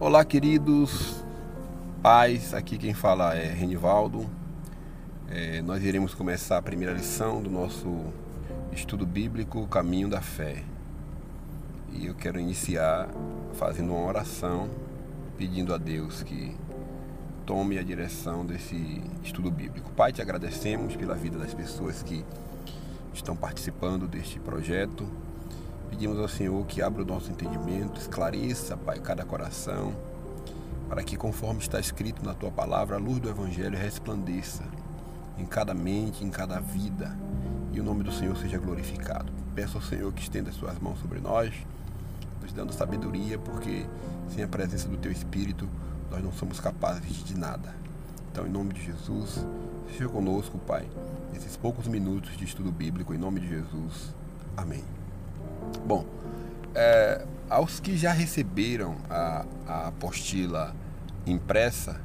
Olá, queridos pais. Aqui quem fala é Renivaldo. É, nós iremos começar a primeira lição do nosso estudo bíblico Caminho da Fé. E eu quero iniciar fazendo uma oração pedindo a Deus que tome a direção desse estudo bíblico. Pai, te agradecemos pela vida das pessoas que estão participando deste projeto Pedimos ao Senhor que abra o nosso entendimento, esclareça, Pai, cada coração, para que, conforme está escrito na tua palavra, a luz do Evangelho resplandeça em cada mente, em cada vida, e o nome do Senhor seja glorificado. Peço ao Senhor que estenda as suas mãos sobre nós, nos dando sabedoria, porque sem a presença do teu Espírito nós não somos capazes de nada. Então, em nome de Jesus, seja conosco, Pai, nesses poucos minutos de estudo bíblico, em nome de Jesus. Amém. Bom, é, aos que já receberam a, a apostila impressa,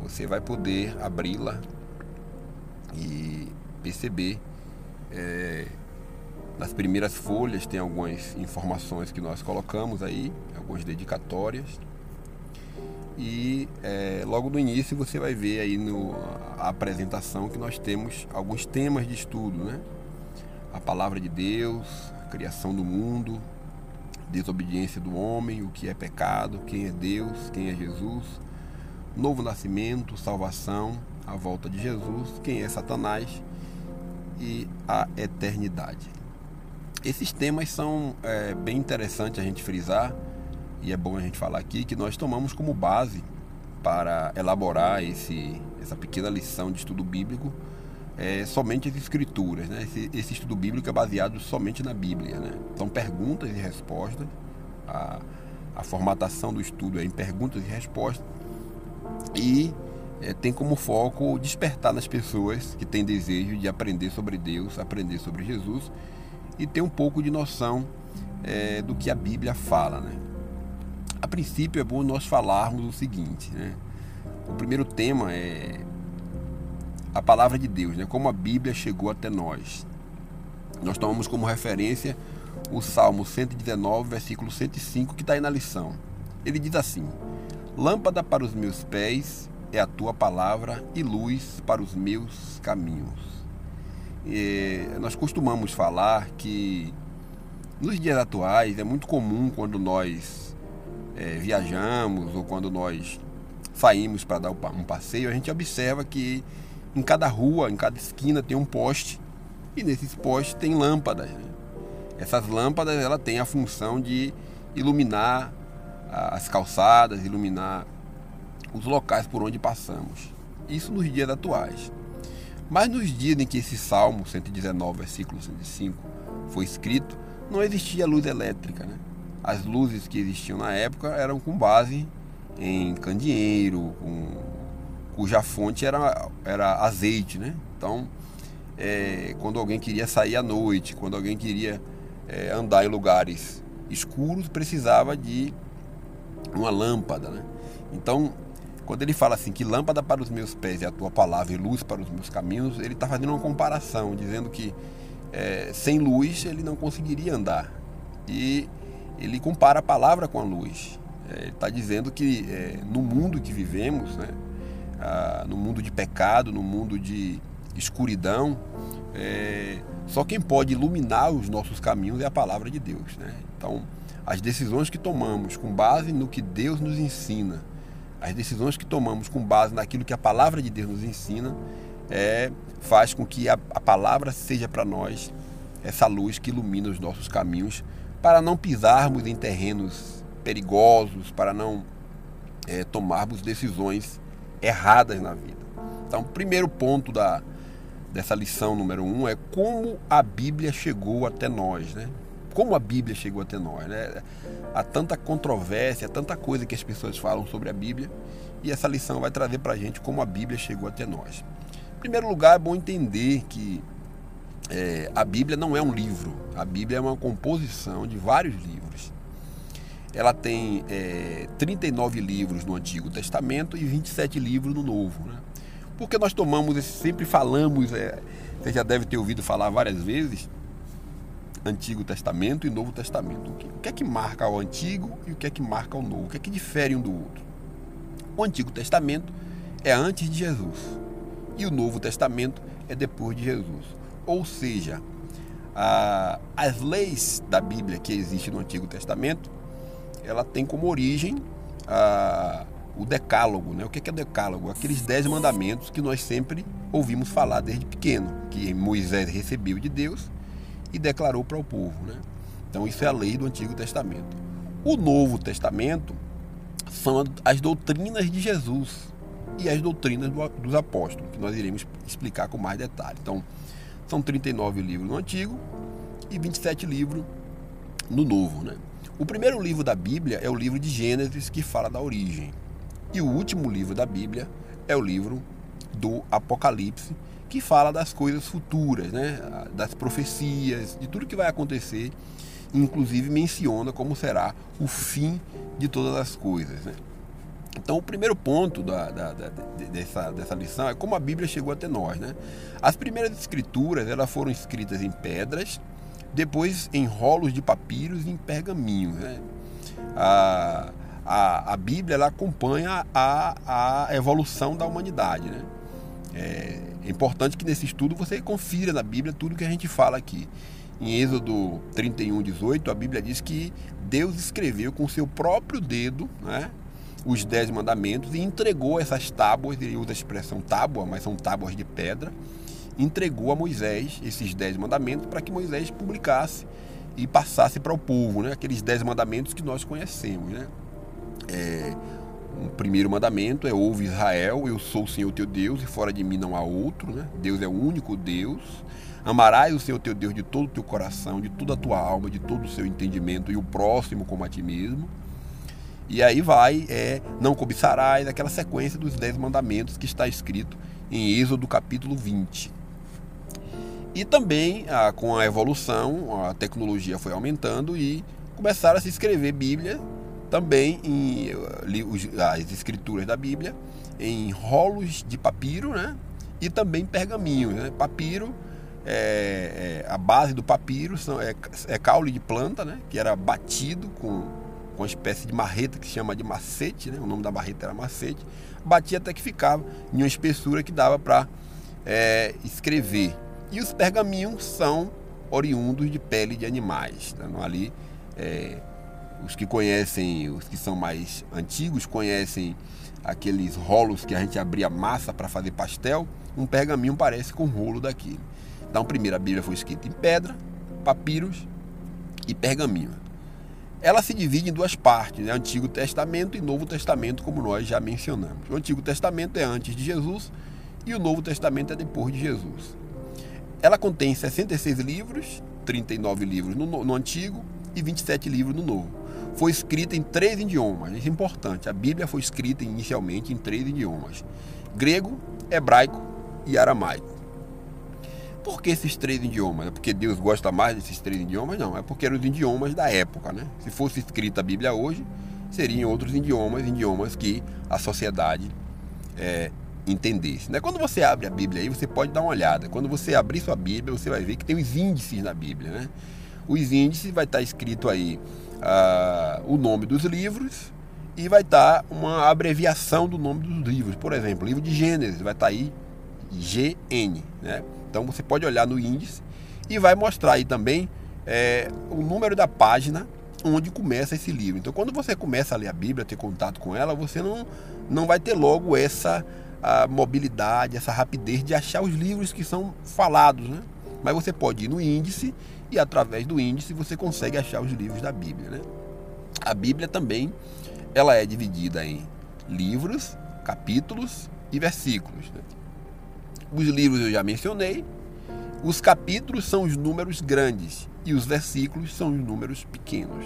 você vai poder abri-la e perceber. É, nas primeiras folhas tem algumas informações que nós colocamos aí, algumas dedicatórias. E é, logo no início você vai ver aí no, a apresentação que nós temos alguns temas de estudo, né? A palavra de Deus, criação do mundo, desobediência do homem, o que é pecado, quem é Deus, quem é Jesus, novo nascimento, salvação, a volta de Jesus, quem é Satanás e a eternidade. Esses temas são é, bem interessantes a gente frisar e é bom a gente falar aqui que nós tomamos como base para elaborar esse, essa pequena lição de estudo bíblico é, somente as escrituras. Né? Esse, esse, estudo bíblico é baseado somente na Bíblia. Né? São perguntas e respostas. A, a formatação do estudo é em perguntas e respostas. E é, tem como foco despertar nas pessoas que têm desejo de aprender sobre Deus, aprender sobre Jesus e ter um pouco de noção é, do que a Bíblia fala. Né? A princípio é bom nós falarmos o seguinte. Né? O primeiro tema é a palavra de Deus, né? como a Bíblia chegou até nós. Nós tomamos como referência o Salmo 119, versículo 105, que está aí na lição. Ele diz assim: Lâmpada para os meus pés é a tua palavra e luz para os meus caminhos. E nós costumamos falar que nos dias atuais é muito comum quando nós é, viajamos ou quando nós saímos para dar um passeio, a gente observa que em cada rua, em cada esquina tem um poste e nesses postes tem lâmpadas. Né? Essas lâmpadas ela tem a função de iluminar as calçadas, iluminar os locais por onde passamos. Isso nos dias atuais. Mas nos dias em que esse Salmo 119, versículo 105 foi escrito, não existia luz elétrica. Né? As luzes que existiam na época eram com base em candeeiro, com cuja fonte era, era azeite, né? Então, é, quando alguém queria sair à noite, quando alguém queria é, andar em lugares escuros, precisava de uma lâmpada, né? Então, quando ele fala assim que lâmpada para os meus pés é a tua palavra e luz para os meus caminhos, ele está fazendo uma comparação, dizendo que é, sem luz ele não conseguiria andar. E ele compara a palavra com a luz. É, ele está dizendo que é, no mundo que vivemos, né, no mundo de pecado, no mundo de escuridão, é, só quem pode iluminar os nossos caminhos é a palavra de Deus. Né? Então, as decisões que tomamos com base no que Deus nos ensina, as decisões que tomamos com base naquilo que a palavra de Deus nos ensina, é, faz com que a, a palavra seja para nós essa luz que ilumina os nossos caminhos para não pisarmos em terrenos perigosos, para não é, tomarmos decisões erradas na vida. Então, o primeiro ponto da, dessa lição número um é como a Bíblia chegou até nós, né? Como a Bíblia chegou até nós, né? Há tanta controvérsia, tanta coisa que as pessoas falam sobre a Bíblia e essa lição vai trazer para a gente como a Bíblia chegou até nós. Em primeiro lugar, é bom entender que é, a Bíblia não é um livro, a Bíblia é uma composição de vários livros ela tem é, 39 livros no Antigo Testamento e 27 livros no Novo. Né? Porque nós tomamos, sempre falamos, é, você já deve ter ouvido falar várias vezes, Antigo Testamento e Novo Testamento. O que é que marca o Antigo e o que é que marca o Novo? O que é que difere um do outro? O Antigo Testamento é antes de Jesus e o Novo Testamento é depois de Jesus. Ou seja, a, as leis da Bíblia que existem no Antigo Testamento, ela tem como origem a, o decálogo. Né? O que é o decálogo? Aqueles dez mandamentos que nós sempre ouvimos falar desde pequeno, que Moisés recebeu de Deus e declarou para o povo. Né? Então isso é a lei do Antigo Testamento. O Novo Testamento são as doutrinas de Jesus e as doutrinas dos apóstolos, que nós iremos explicar com mais detalhe. Então, são 39 livros no Antigo e 27 livros no Novo. Né? O primeiro livro da Bíblia é o livro de Gênesis, que fala da origem. E o último livro da Bíblia é o livro do Apocalipse, que fala das coisas futuras, né? das profecias, de tudo que vai acontecer, inclusive menciona como será o fim de todas as coisas. Né? Então, o primeiro ponto da, da, da, dessa, dessa lição é como a Bíblia chegou até nós. Né? As primeiras escrituras elas foram escritas em pedras, depois em rolos de papiros e em pergaminhos. Né? A, a, a Bíblia ela acompanha a, a evolução da humanidade. Né? É, é importante que nesse estudo você confira na Bíblia tudo que a gente fala aqui. Em Êxodo 31, 18, a Bíblia diz que Deus escreveu com seu próprio dedo né, os dez mandamentos e entregou essas tábuas, ele usa a expressão tábua, mas são tábuas de pedra, entregou a Moisés esses dez mandamentos para que Moisés publicasse e passasse para o povo, né, aqueles dez mandamentos que nós conhecemos. Né. É, o primeiro mandamento é ouve Israel, eu sou o Senhor teu Deus e fora de mim não há outro, né? Deus é o único Deus. Amarás o Senhor teu Deus de todo o teu coração, de toda a tua alma, de todo o seu entendimento e o próximo como a ti mesmo. E aí vai, é, não cobiçarás, aquela sequência dos dez mandamentos que está escrito em Êxodo capítulo 20. E também, ah, com a evolução, a tecnologia foi aumentando e começaram a se escrever Bíblia também em as escrituras da Bíblia em rolos de papiro, né? E também pergaminhos, né? Papiro é, é, a base do papiro são, é, é caule de planta, né? Que era batido com, com uma espécie de marreta que se chama de macete, né? O nome da marreta era macete. Batia até que ficava em uma espessura que dava para é, escrever. E os pergaminhos são oriundos de pele de animais. Né? Ali é, os que conhecem, os que são mais antigos, conhecem aqueles rolos que a gente abria massa para fazer pastel. Um pergaminho parece com um rolo daquele. Então, primeiro, a Bíblia foi escrita em pedra, papiros e pergaminho. Ela se divide em duas partes, né? Antigo Testamento e Novo Testamento, como nós já mencionamos. O Antigo Testamento é antes de Jesus e o Novo Testamento é depois de Jesus. Ela contém 66 livros, 39 livros no, no Antigo e 27 livros no Novo foi escrita em três idiomas. Isso é importante. A Bíblia foi escrita inicialmente em três idiomas: grego, hebraico e aramaico. Por que esses três idiomas? É porque Deus gosta mais desses três idiomas? Não, é porque eram os idiomas da época, né? Se fosse escrita a Bíblia hoje, seriam outros idiomas, idiomas que a sociedade é, entendesse. Né? Quando você abre a Bíblia aí, você pode dar uma olhada. Quando você abrir sua Bíblia, você vai ver que tem os índices na Bíblia, né? Os índices vai estar escrito aí uh, o nome dos livros e vai estar uma abreviação do nome dos livros. Por exemplo, livro de Gênesis vai estar aí GN. Né? Então você pode olhar no índice e vai mostrar aí também é, o número da página onde começa esse livro. Então quando você começa a ler a Bíblia, ter contato com ela, você não, não vai ter logo essa mobilidade, essa rapidez de achar os livros que são falados. Né? Mas você pode ir no índice e através do índice você consegue achar os livros da Bíblia. Né? A Bíblia também ela é dividida em livros, capítulos e versículos. Né? Os livros eu já mencionei, os capítulos são os números grandes e os versículos são os números pequenos.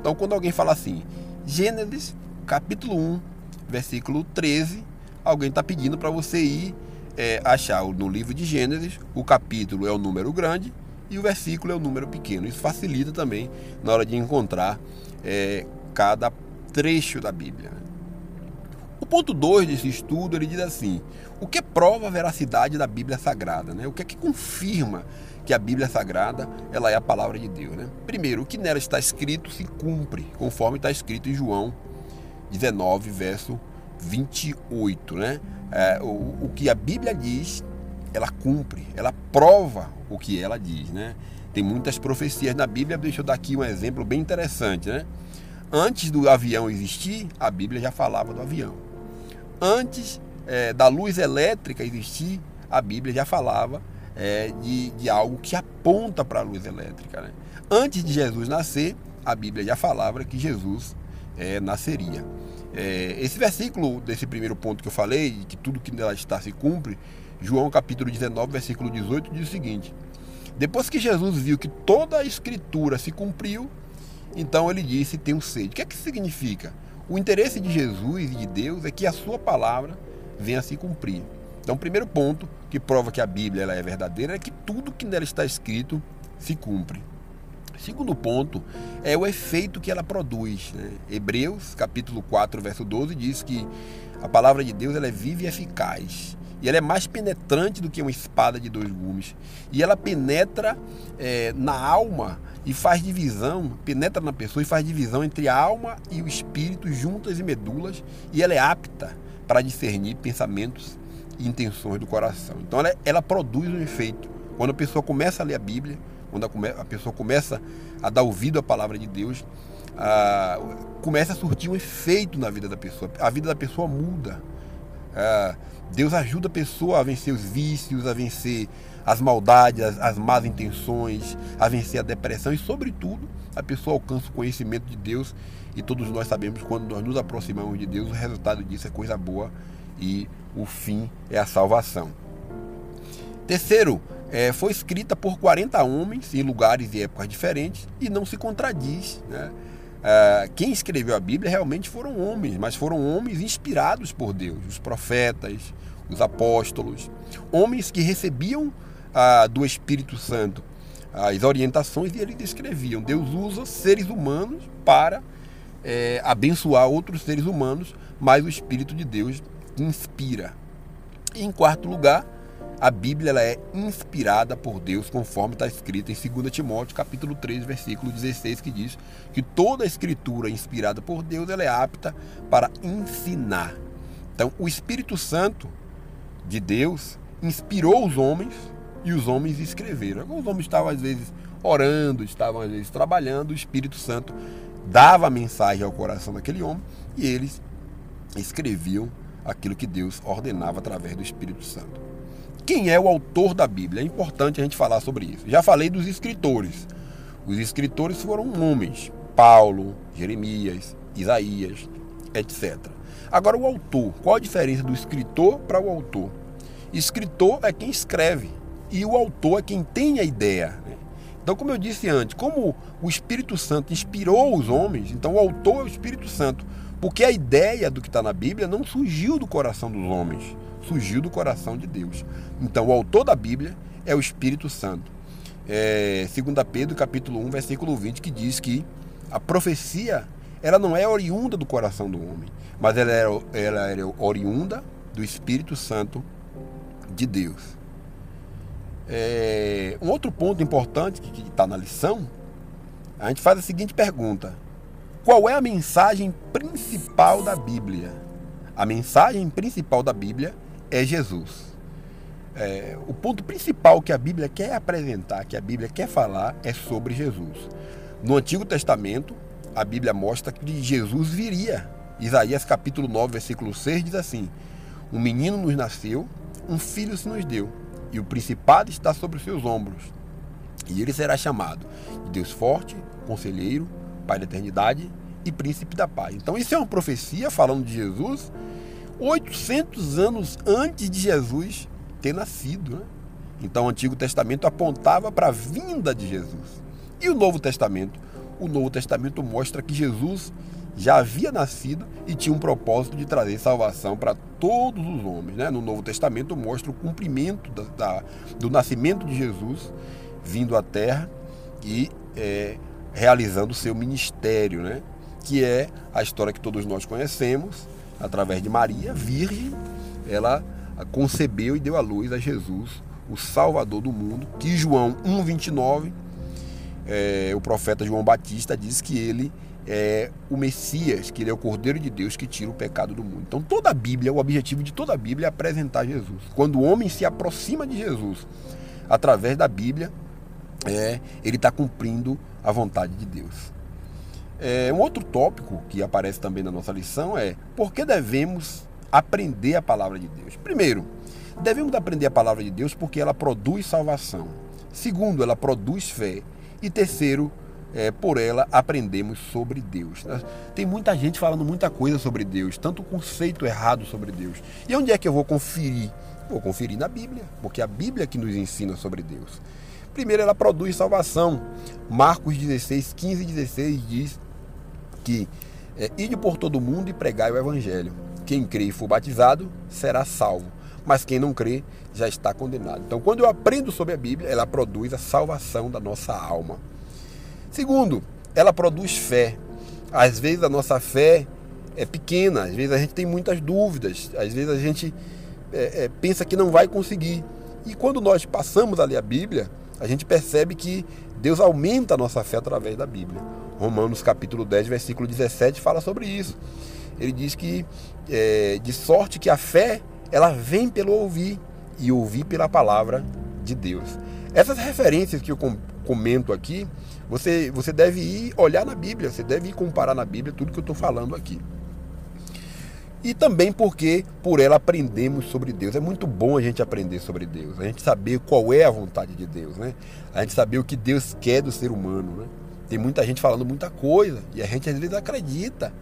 Então, quando alguém fala assim, Gênesis, capítulo 1, versículo 13, alguém está pedindo para você ir é, achar no livro de Gênesis, o capítulo é o número grande e o versículo é o número pequeno. Isso facilita também na hora de encontrar é, cada trecho da Bíblia. ponto 2 desse estudo, ele diz assim: o que prova a veracidade da Bíblia Sagrada? Né? O que é que confirma que a Bíblia Sagrada ela é a palavra de Deus? Né? Primeiro, o que nela está escrito se cumpre, conforme está escrito em João 19, verso 28. Né? É, o, o que a Bíblia diz, ela cumpre, ela prova o que ela diz. Né? Tem muitas profecias na Bíblia, deixa eu dar aqui um exemplo bem interessante. Né? Antes do avião existir, a Bíblia já falava do avião. Antes é, da luz elétrica existir, a Bíblia já falava é, de, de algo que aponta para a luz elétrica. Né? Antes de Jesus nascer, a Bíblia já falava que Jesus é, nasceria. É, esse versículo desse primeiro ponto que eu falei, que tudo que nela está se cumpre, João capítulo 19, versículo 18, diz o seguinte: Depois que Jesus viu que toda a escritura se cumpriu, então ele disse: Tenho sede. O que é que significa? O interesse de Jesus e de Deus é que a sua palavra venha a se cumprir. Então, o primeiro ponto que prova que a Bíblia ela é verdadeira é que tudo que nela está escrito se cumpre. Segundo ponto é o efeito que ela produz. Né? Hebreus, capítulo 4, verso 12, diz que a palavra de Deus ela é viva e eficaz. E ela é mais penetrante do que uma espada de dois gumes. E ela penetra é, na alma e faz divisão, penetra na pessoa e faz divisão entre a alma e o espírito, juntas e medulas. E ela é apta para discernir pensamentos e intenções do coração. Então ela, ela produz um efeito. Quando a pessoa começa a ler a Bíblia, quando a, pessoa começa a dar ouvido à palavra de Deus, a, começa a surtir um efeito na vida da pessoa. A vida da pessoa muda. A, Deus ajuda a pessoa a vencer os vícios, a vencer as maldades, as, as más intenções, a vencer a depressão e, sobretudo, a pessoa alcança o conhecimento de Deus e todos nós sabemos quando nós nos aproximamos de Deus, o resultado disso é coisa boa e o fim é a salvação. Terceiro, é, foi escrita por 40 homens em lugares e épocas diferentes e não se contradiz. Né? É, quem escreveu a Bíblia realmente foram homens, mas foram homens inspirados por Deus, os profetas, os apóstolos, homens que recebiam ah, do Espírito Santo as orientações e eles escreviam. Deus usa seres humanos para é, abençoar outros seres humanos, mas o Espírito de Deus inspira. Em quarto lugar, a Bíblia ela é inspirada por Deus, conforme está escrito em 2 Timóteo, capítulo 3, versículo 16, que diz que toda a escritura inspirada por Deus ela é apta para ensinar. Então, o Espírito Santo de Deus inspirou os homens e os homens escreveram. Os homens estavam às vezes orando, estavam às vezes trabalhando, o Espírito Santo dava a mensagem ao coração daquele homem e eles escreviam aquilo que Deus ordenava através do Espírito Santo. Quem é o autor da Bíblia? É importante a gente falar sobre isso. Já falei dos escritores. Os escritores foram homens: Paulo, Jeremias, Isaías, etc. Agora, o autor. Qual a diferença do escritor para o autor? Escritor é quem escreve e o autor é quem tem a ideia. Então, como eu disse antes, como o Espírito Santo inspirou os homens, então o autor é o Espírito Santo. Porque a ideia do que está na Bíblia não surgiu do coração dos homens, surgiu do coração de Deus. Então, o autor da Bíblia é o Espírito Santo. É, 2 Pedro, capítulo 1, versículo 20, que diz que a profecia ela não é oriunda do coração do homem, mas ela é, ela oriunda do Espírito Santo de Deus. É, um outro ponto importante que está na lição, a gente faz a seguinte pergunta: Qual é a mensagem principal da Bíblia? A mensagem principal da Bíblia é Jesus. É, o ponto principal que a Bíblia quer apresentar, que a Bíblia quer falar, é sobre Jesus. No Antigo Testamento, a Bíblia mostra que Jesus viria. Isaías capítulo 9, versículo 6 diz assim: Um menino nos nasceu, um filho se nos deu e o principado está sobre os seus ombros. E ele será chamado de Deus forte, conselheiro, Pai da eternidade e príncipe da paz. Então isso é uma profecia falando de Jesus 800 anos antes de Jesus ter nascido. Né? Então o Antigo Testamento apontava para a vinda de Jesus. E o Novo Testamento? O Novo Testamento mostra que Jesus já havia nascido e tinha um propósito de trazer salvação para todos os homens. Né? No Novo Testamento mostra o cumprimento da, da, do nascimento de Jesus vindo à Terra e é, realizando o seu ministério, né? que é a história que todos nós conhecemos, através de Maria, virgem, ela concebeu e deu à luz a Jesus, o Salvador do mundo, que João 1,29, é, o profeta João Batista diz que ele é o Messias, que ele é o Cordeiro de Deus que tira o pecado do mundo. Então toda a Bíblia, o objetivo de toda a Bíblia é apresentar Jesus. Quando o homem se aproxima de Jesus através da Bíblia, é, ele está cumprindo a vontade de Deus. É, um outro tópico que aparece também na nossa lição é por que devemos aprender a palavra de Deus. Primeiro, devemos aprender a palavra de Deus porque ela produz salvação. Segundo, ela produz fé. E terceiro, é, por ela aprendemos sobre Deus. Tem muita gente falando muita coisa sobre Deus, tanto conceito errado sobre Deus. E onde é que eu vou conferir? Vou conferir na Bíblia, porque é a Bíblia que nos ensina sobre Deus. Primeiro, ela produz salvação. Marcos 16, 15 e 16 diz que é, ide por todo mundo e pregai o Evangelho. Quem crê e for batizado será salvo, mas quem não crê já está condenado. Então, quando eu aprendo sobre a Bíblia, ela produz a salvação da nossa alma. Segundo, ela produz fé. Às vezes a nossa fé é pequena, às vezes a gente tem muitas dúvidas, às vezes a gente é, é, pensa que não vai conseguir. E quando nós passamos a ler a Bíblia, a gente percebe que Deus aumenta a nossa fé através da Bíblia. Romanos capítulo 10, versículo 17 fala sobre isso. Ele diz que é, de sorte que a fé ela vem pelo ouvir e ouvir pela palavra de Deus. Essas referências que eu comento aqui, você, você deve ir olhar na Bíblia, você deve ir comparar na Bíblia tudo que eu estou falando aqui. E também porque por ela aprendemos sobre Deus. É muito bom a gente aprender sobre Deus, a gente saber qual é a vontade de Deus, né? A gente saber o que Deus quer do ser humano, né? Tem muita gente falando muita coisa e a gente às vezes acredita.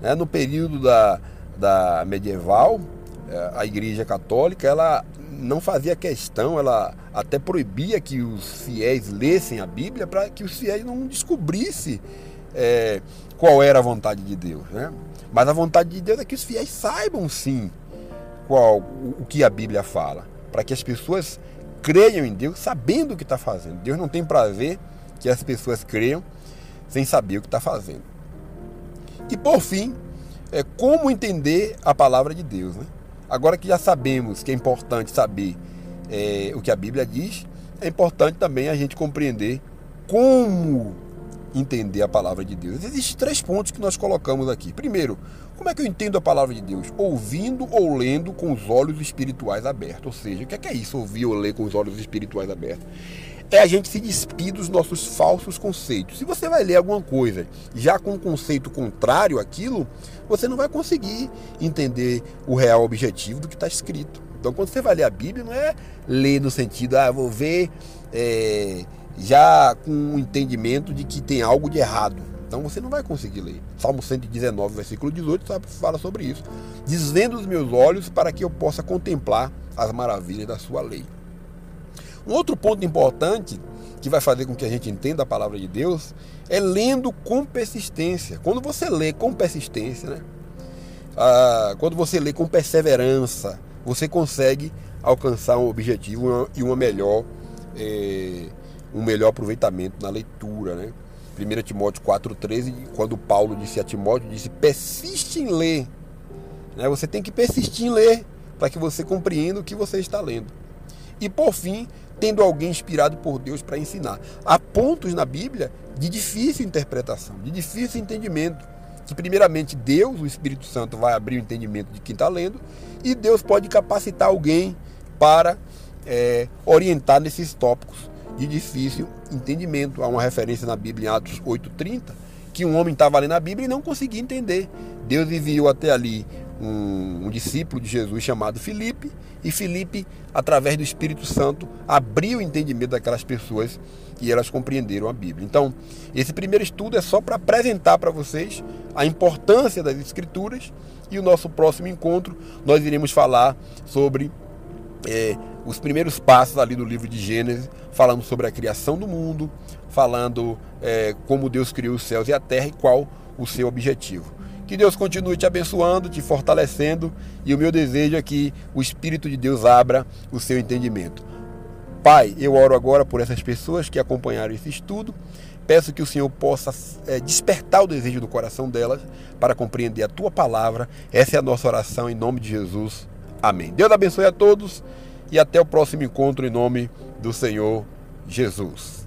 Né? No período da, da medieval, é, a Igreja Católica ela não fazia questão, ela até proibia que os fiéis lessem a Bíblia para que os fiéis não descobrissem é, qual era a vontade de Deus. Né? Mas a vontade de Deus é que os fiéis saibam sim qual o que a Bíblia fala, para que as pessoas creiam em Deus sabendo o que está fazendo. Deus não tem prazer que as pessoas creiam sem saber o que está fazendo. E por fim, é como entender a palavra de Deus. Né? Agora que já sabemos que é importante saber é, o que a Bíblia diz, é importante também a gente compreender como entender a palavra de Deus. Existem três pontos que nós colocamos aqui. Primeiro, como é que eu entendo a palavra de Deus? Ouvindo ou lendo com os olhos espirituais abertos. Ou seja, o que é, que é isso, ouvir ou ler com os olhos espirituais abertos? É a gente se despir dos nossos falsos conceitos. Se você vai ler alguma coisa já com um conceito contrário àquilo, você não vai conseguir entender o real objetivo do que está escrito. Então, quando você vai ler a Bíblia, não é ler no sentido, ah, vou ver é, já com o entendimento de que tem algo de errado. Então você não vai conseguir ler. Salmo 119, versículo 18, fala sobre isso. Desvendo os meus olhos para que eu possa contemplar as maravilhas da sua lei. Um outro ponto importante que vai fazer com que a gente entenda a palavra de Deus é lendo com persistência. Quando você lê com persistência, né? Ah, quando você lê com perseverança, você consegue alcançar um objetivo e uma melhor, é, um melhor aproveitamento na leitura. Né? 1 Timóteo 4,13, quando Paulo disse a Timóteo, disse, persiste em ler. Né? Você tem que persistir em ler para que você compreenda o que você está lendo. E por fim, tendo alguém inspirado por Deus para ensinar. Há pontos na Bíblia de difícil interpretação, de difícil entendimento. Que, primeiramente, Deus, o Espírito Santo, vai abrir o entendimento de quem está lendo, e Deus pode capacitar alguém para é, orientar nesses tópicos de difícil entendimento. Há uma referência na Bíblia, em Atos 8,30, que um homem estava lendo a Bíblia e não conseguia entender. Deus enviou até ali um, um, discípulo de Jesus chamado Filipe, e Filipe, através do Espírito Santo, abriu o entendimento daquelas pessoas e elas compreenderam a Bíblia. Então, esse primeiro estudo é só para apresentar para vocês a importância das Escrituras, e o nosso próximo encontro nós iremos falar sobre é, os primeiros passos ali do livro de Gênesis, falando sobre a criação do mundo, falando é, como Deus criou os céus e a terra e qual o seu objetivo. Que Deus continue te abençoando, te fortalecendo, e o meu desejo é que o Espírito de Deus abra o seu entendimento. Pai, eu oro agora por essas pessoas que acompanharam esse estudo. Peço que o Senhor possa é, despertar o desejo do coração delas para compreender a tua palavra. Essa é a nossa oração em nome de Jesus. Amém. Deus abençoe a todos e até o próximo encontro em nome do Senhor Jesus.